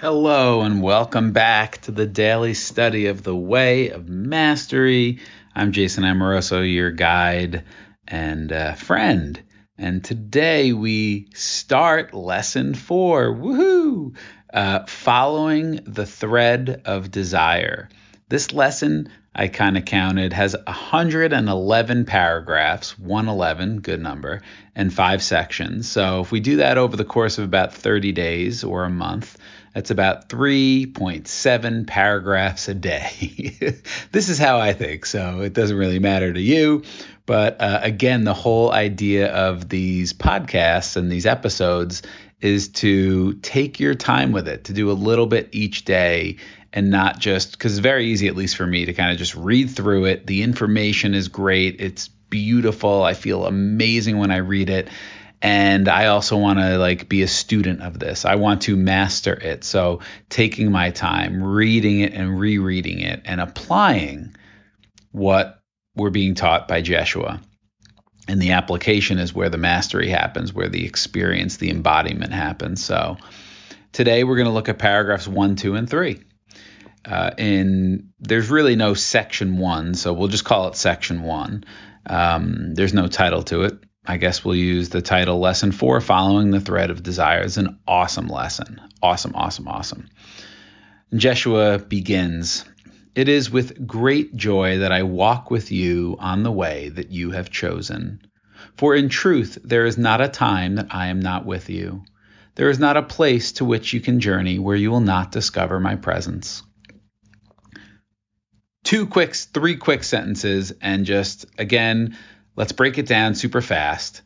Hello, and welcome back to the daily study of the way of mastery. I'm Jason Amoroso, your guide and uh, friend. And today we start lesson four. Woohoo! Uh, following the thread of desire. This lesson, I kind of counted, has 111 paragraphs, 111, good number, and five sections. So if we do that over the course of about 30 days or a month, that's about 3.7 paragraphs a day. this is how I think, so it doesn't really matter to you. But uh, again, the whole idea of these podcasts and these episodes is to take your time with it, to do a little bit each day and not just because it's very easy, at least for me, to kind of just read through it. The information is great, it's beautiful. I feel amazing when I read it and I also want to like be a student of this. I want to master it. So taking my time, reading it and rereading it and applying what we're being taught by Jeshua. And the application is where the mastery happens, where the experience, the embodiment happens. So today we're going to look at paragraphs 1, 2 and 3. Uh, in there's really no section 1, so we'll just call it section 1. Um, there's no title to it I guess we'll use the title Lesson 4 Following the Thread of Desire. It's an awesome lesson. Awesome, awesome, awesome. Jeshua begins It is with great joy that I walk with you on the way that you have chosen. For in truth, there is not a time that I am not with you. There is not a place to which you can journey where you will not discover my presence. Two quick, three quick sentences, and just again, Let's break it down super fast.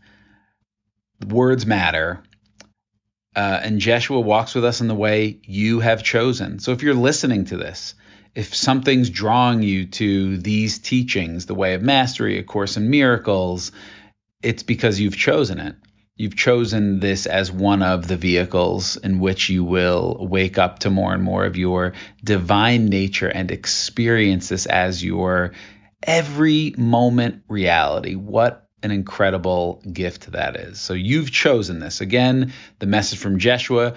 Words matter. Uh, and Jeshua walks with us in the way you have chosen. So if you're listening to this, if something's drawing you to these teachings, the way of mastery, A Course in Miracles, it's because you've chosen it. You've chosen this as one of the vehicles in which you will wake up to more and more of your divine nature and experience this as your every moment reality. What an incredible gift that is. So you've chosen this. Again, the message from Jeshua.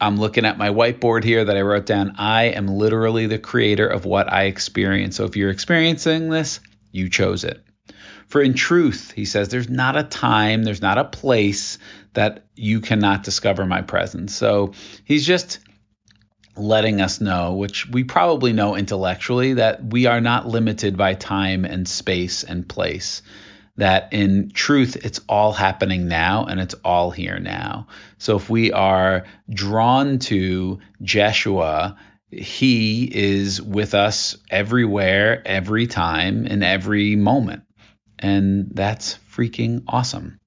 I'm looking at my whiteboard here that I wrote down. I am literally the creator of what I experience. So if you're experiencing this, you chose it. For in truth, he says, there's not a time, there's not a place that you cannot discover my presence. So he's just letting us know, which we probably know intellectually, that we are not limited by time and space and place. That in truth, it's all happening now and it's all here now. So if we are drawn to Jeshua, he is with us everywhere, every time, in every moment. And that's freaking awesome.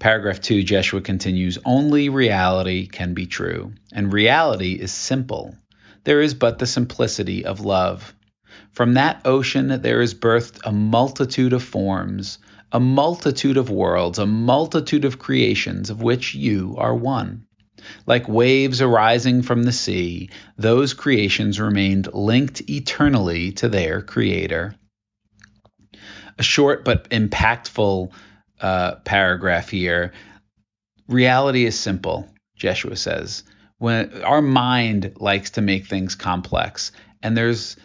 Paragraph 2, Jeshua continues Only reality can be true, and reality is simple. There is but the simplicity of love. From that ocean there is birthed a multitude of forms, a multitude of worlds, a multitude of creations of which you are one. Like waves arising from the sea, those creations remained linked eternally to their Creator. A short but impactful uh, paragraph here. Reality is simple, Jeshua says. When our mind likes to make things complex, and there's,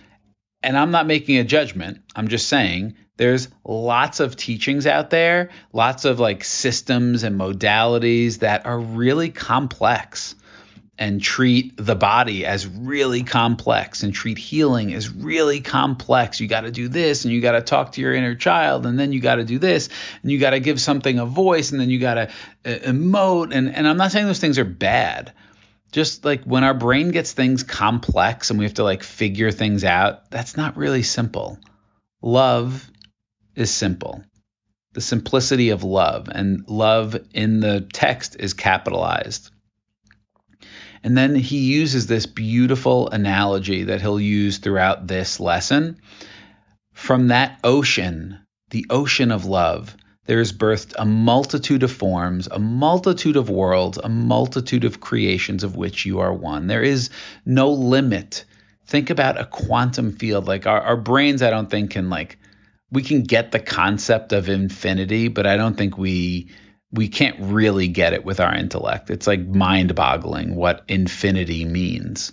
and I'm not making a judgment. I'm just saying there's lots of teachings out there, lots of like systems and modalities that are really complex and treat the body as really complex and treat healing as really complex. You got to do this and you got to talk to your inner child and then you got to do this and you got to give something a voice and then you got to uh, emote and and I'm not saying those things are bad. Just like when our brain gets things complex and we have to like figure things out, that's not really simple. Love is simple. The simplicity of love and love in the text is capitalized and then he uses this beautiful analogy that he'll use throughout this lesson. From that ocean, the ocean of love, there is birthed a multitude of forms, a multitude of worlds, a multitude of creations of which you are one. There is no limit. Think about a quantum field. Like our, our brains, I don't think can like we can get the concept of infinity, but I don't think we we can't really get it with our intellect. It's like mind boggling what infinity means.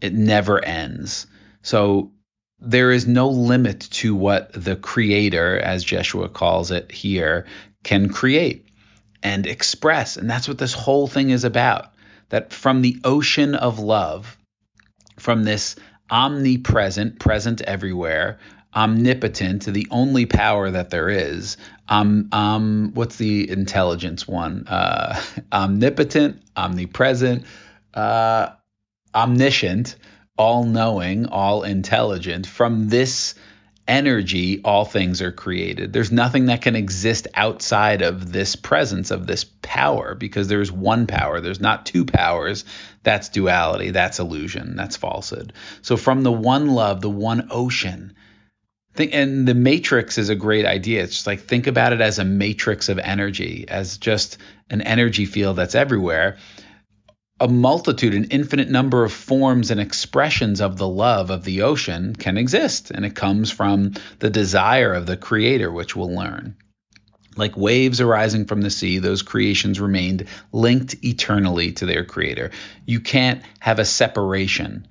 It never ends. So there is no limit to what the creator, as Jeshua calls it here, can create and express. And that's what this whole thing is about. That from the ocean of love, from this omnipresent, present everywhere, omnipotent, the only power that there is. Um, um, what's the intelligence one? Uh, omnipotent, omnipresent, uh, omniscient, all knowing, all intelligent. From this energy, all things are created. There's nothing that can exist outside of this presence, of this power, because there's one power. There's not two powers. That's duality. That's illusion. That's falsehood. So from the one love, the one ocean, think, and the matrix is a great idea. It's just like think about it as a matrix of energy, as just an energy field that's everywhere a multitude, an infinite number of forms and expressions of the love of the ocean can exist. And it comes from the desire of the creator, which we'll learn. Like waves arising from the sea, those creations remained linked eternally to their creator. You can't have a separation.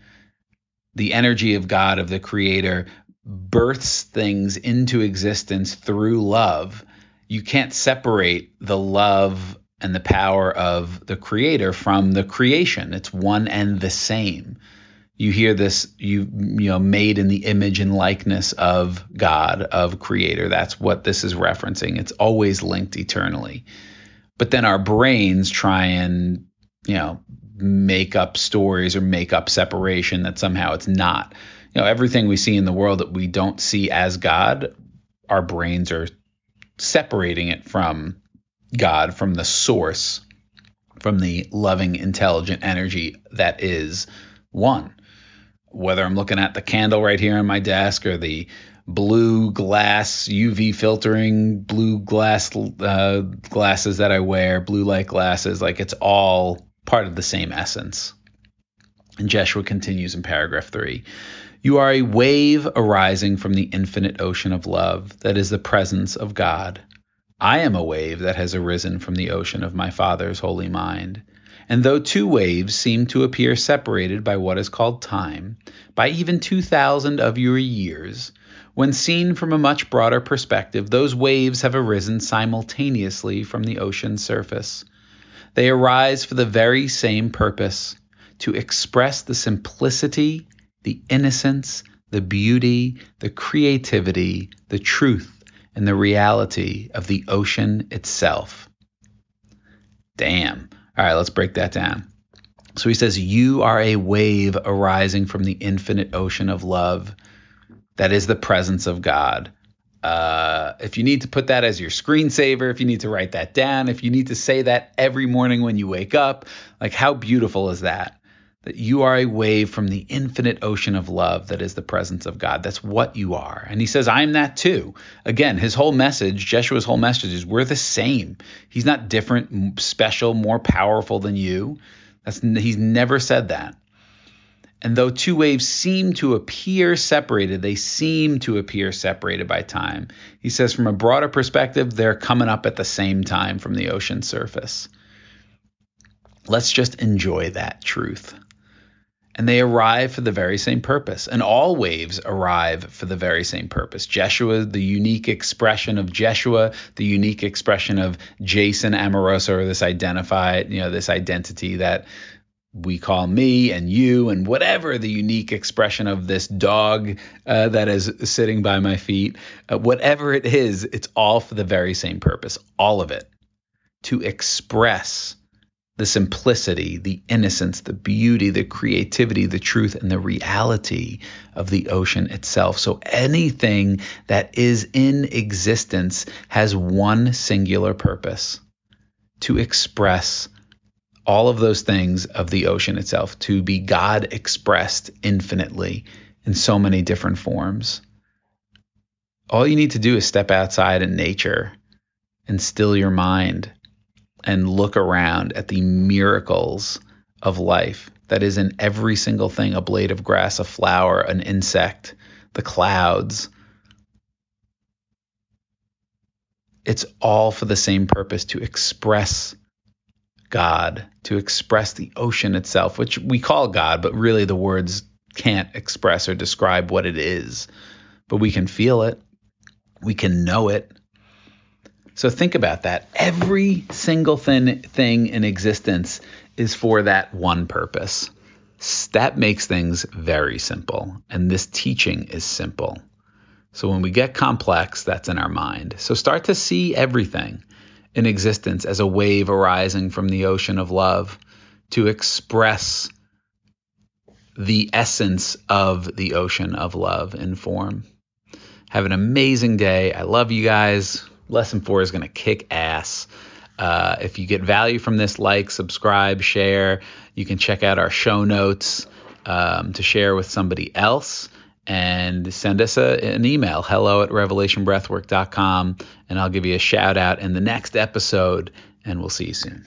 The energy of God, of the creator, births things into existence through love. You can't separate the love and the power of the creator from the creation. It's one and the same. You hear this, you you know, made in the image and likeness of God, of creator. That's what this is referencing. It's always linked eternally. But then our brains try and, you know, make up stories or make up separation that somehow it's not. You know, everything we see in the world that we don't see as God, our brains are separating it from God, from the source, from the loving, intelligent energy that is one. Whether I'm looking at the candle right here on my desk or the blue glass UV filtering blue glass uh, glasses that I wear, blue light glasses, like it's all part of the same essence. And Jeshua continues in paragraph three. You are a wave arising from the infinite ocean of love that is the presence of God. I am a wave that has arisen from the ocean of my Father's holy mind. And though two waves seem to appear separated by what is called time, by even 2,000 of your years, when seen from a much broader perspective, those waves have arisen simultaneously from the ocean's surface. They arise for the very same purpose to express the simplicity, the innocence, the beauty, the creativity, the truth and the reality of the ocean itself. Damn. All right, let's break that down. So he says, You are a wave arising from the infinite ocean of love that is the presence of God. Uh, if you need to put that as your screensaver, if you need to write that down, if you need to say that every morning when you wake up, like how beautiful is that? That you are a wave from the infinite ocean of love that is the presence of God. That's what you are. And he says, I'm that too. Again, his whole message, Jeshua's whole message is we're the same. He's not different, special, more powerful than you. That's he's never said that. And though two waves seem to appear separated, they seem to appear separated by time. He says, from a broader perspective, they're coming up at the same time from the ocean surface. Let's just enjoy that truth and they arrive for the very same purpose. And all waves arrive for the very same purpose. Jeshua, the unique expression of Jeshua, the unique expression of Jason Amoroso, or this identified, you know, this identity that we call me and you and whatever the unique expression of this dog uh, that is sitting by my feet, uh, whatever it is, it's all for the very same purpose, all of it, to express the simplicity, the innocence, the beauty, the creativity, the truth, and the reality of the ocean itself. So anything that is in existence has one singular purpose to express all of those things of the ocean itself, to be God expressed infinitely in so many different forms. All you need to do is step outside in nature and still your mind and look around at the miracles of life that is in every single thing a blade of grass, a flower, an insect, the clouds. it's all for the same purpose to express God, to express the ocean itself, which we call God, but really the words can't express or describe what it is. But we can feel it, we can know it. So think about that. Every single thing, thing in existence is for that one purpose. That makes things very simple. And this teaching is simple. So when we get complex, that's in our mind. So start to see everything in existence as a wave arising from the ocean of love to express the essence of the ocean of love in form. Have an amazing day. I love you guys. Lesson four is going to kick ass. Uh, if you get value from this, like, subscribe, share. You can check out our show notes um, to share with somebody else and send us a, an email hello at revelationbreathwork.com and I'll give you a shout out in the next episode and we'll see you soon.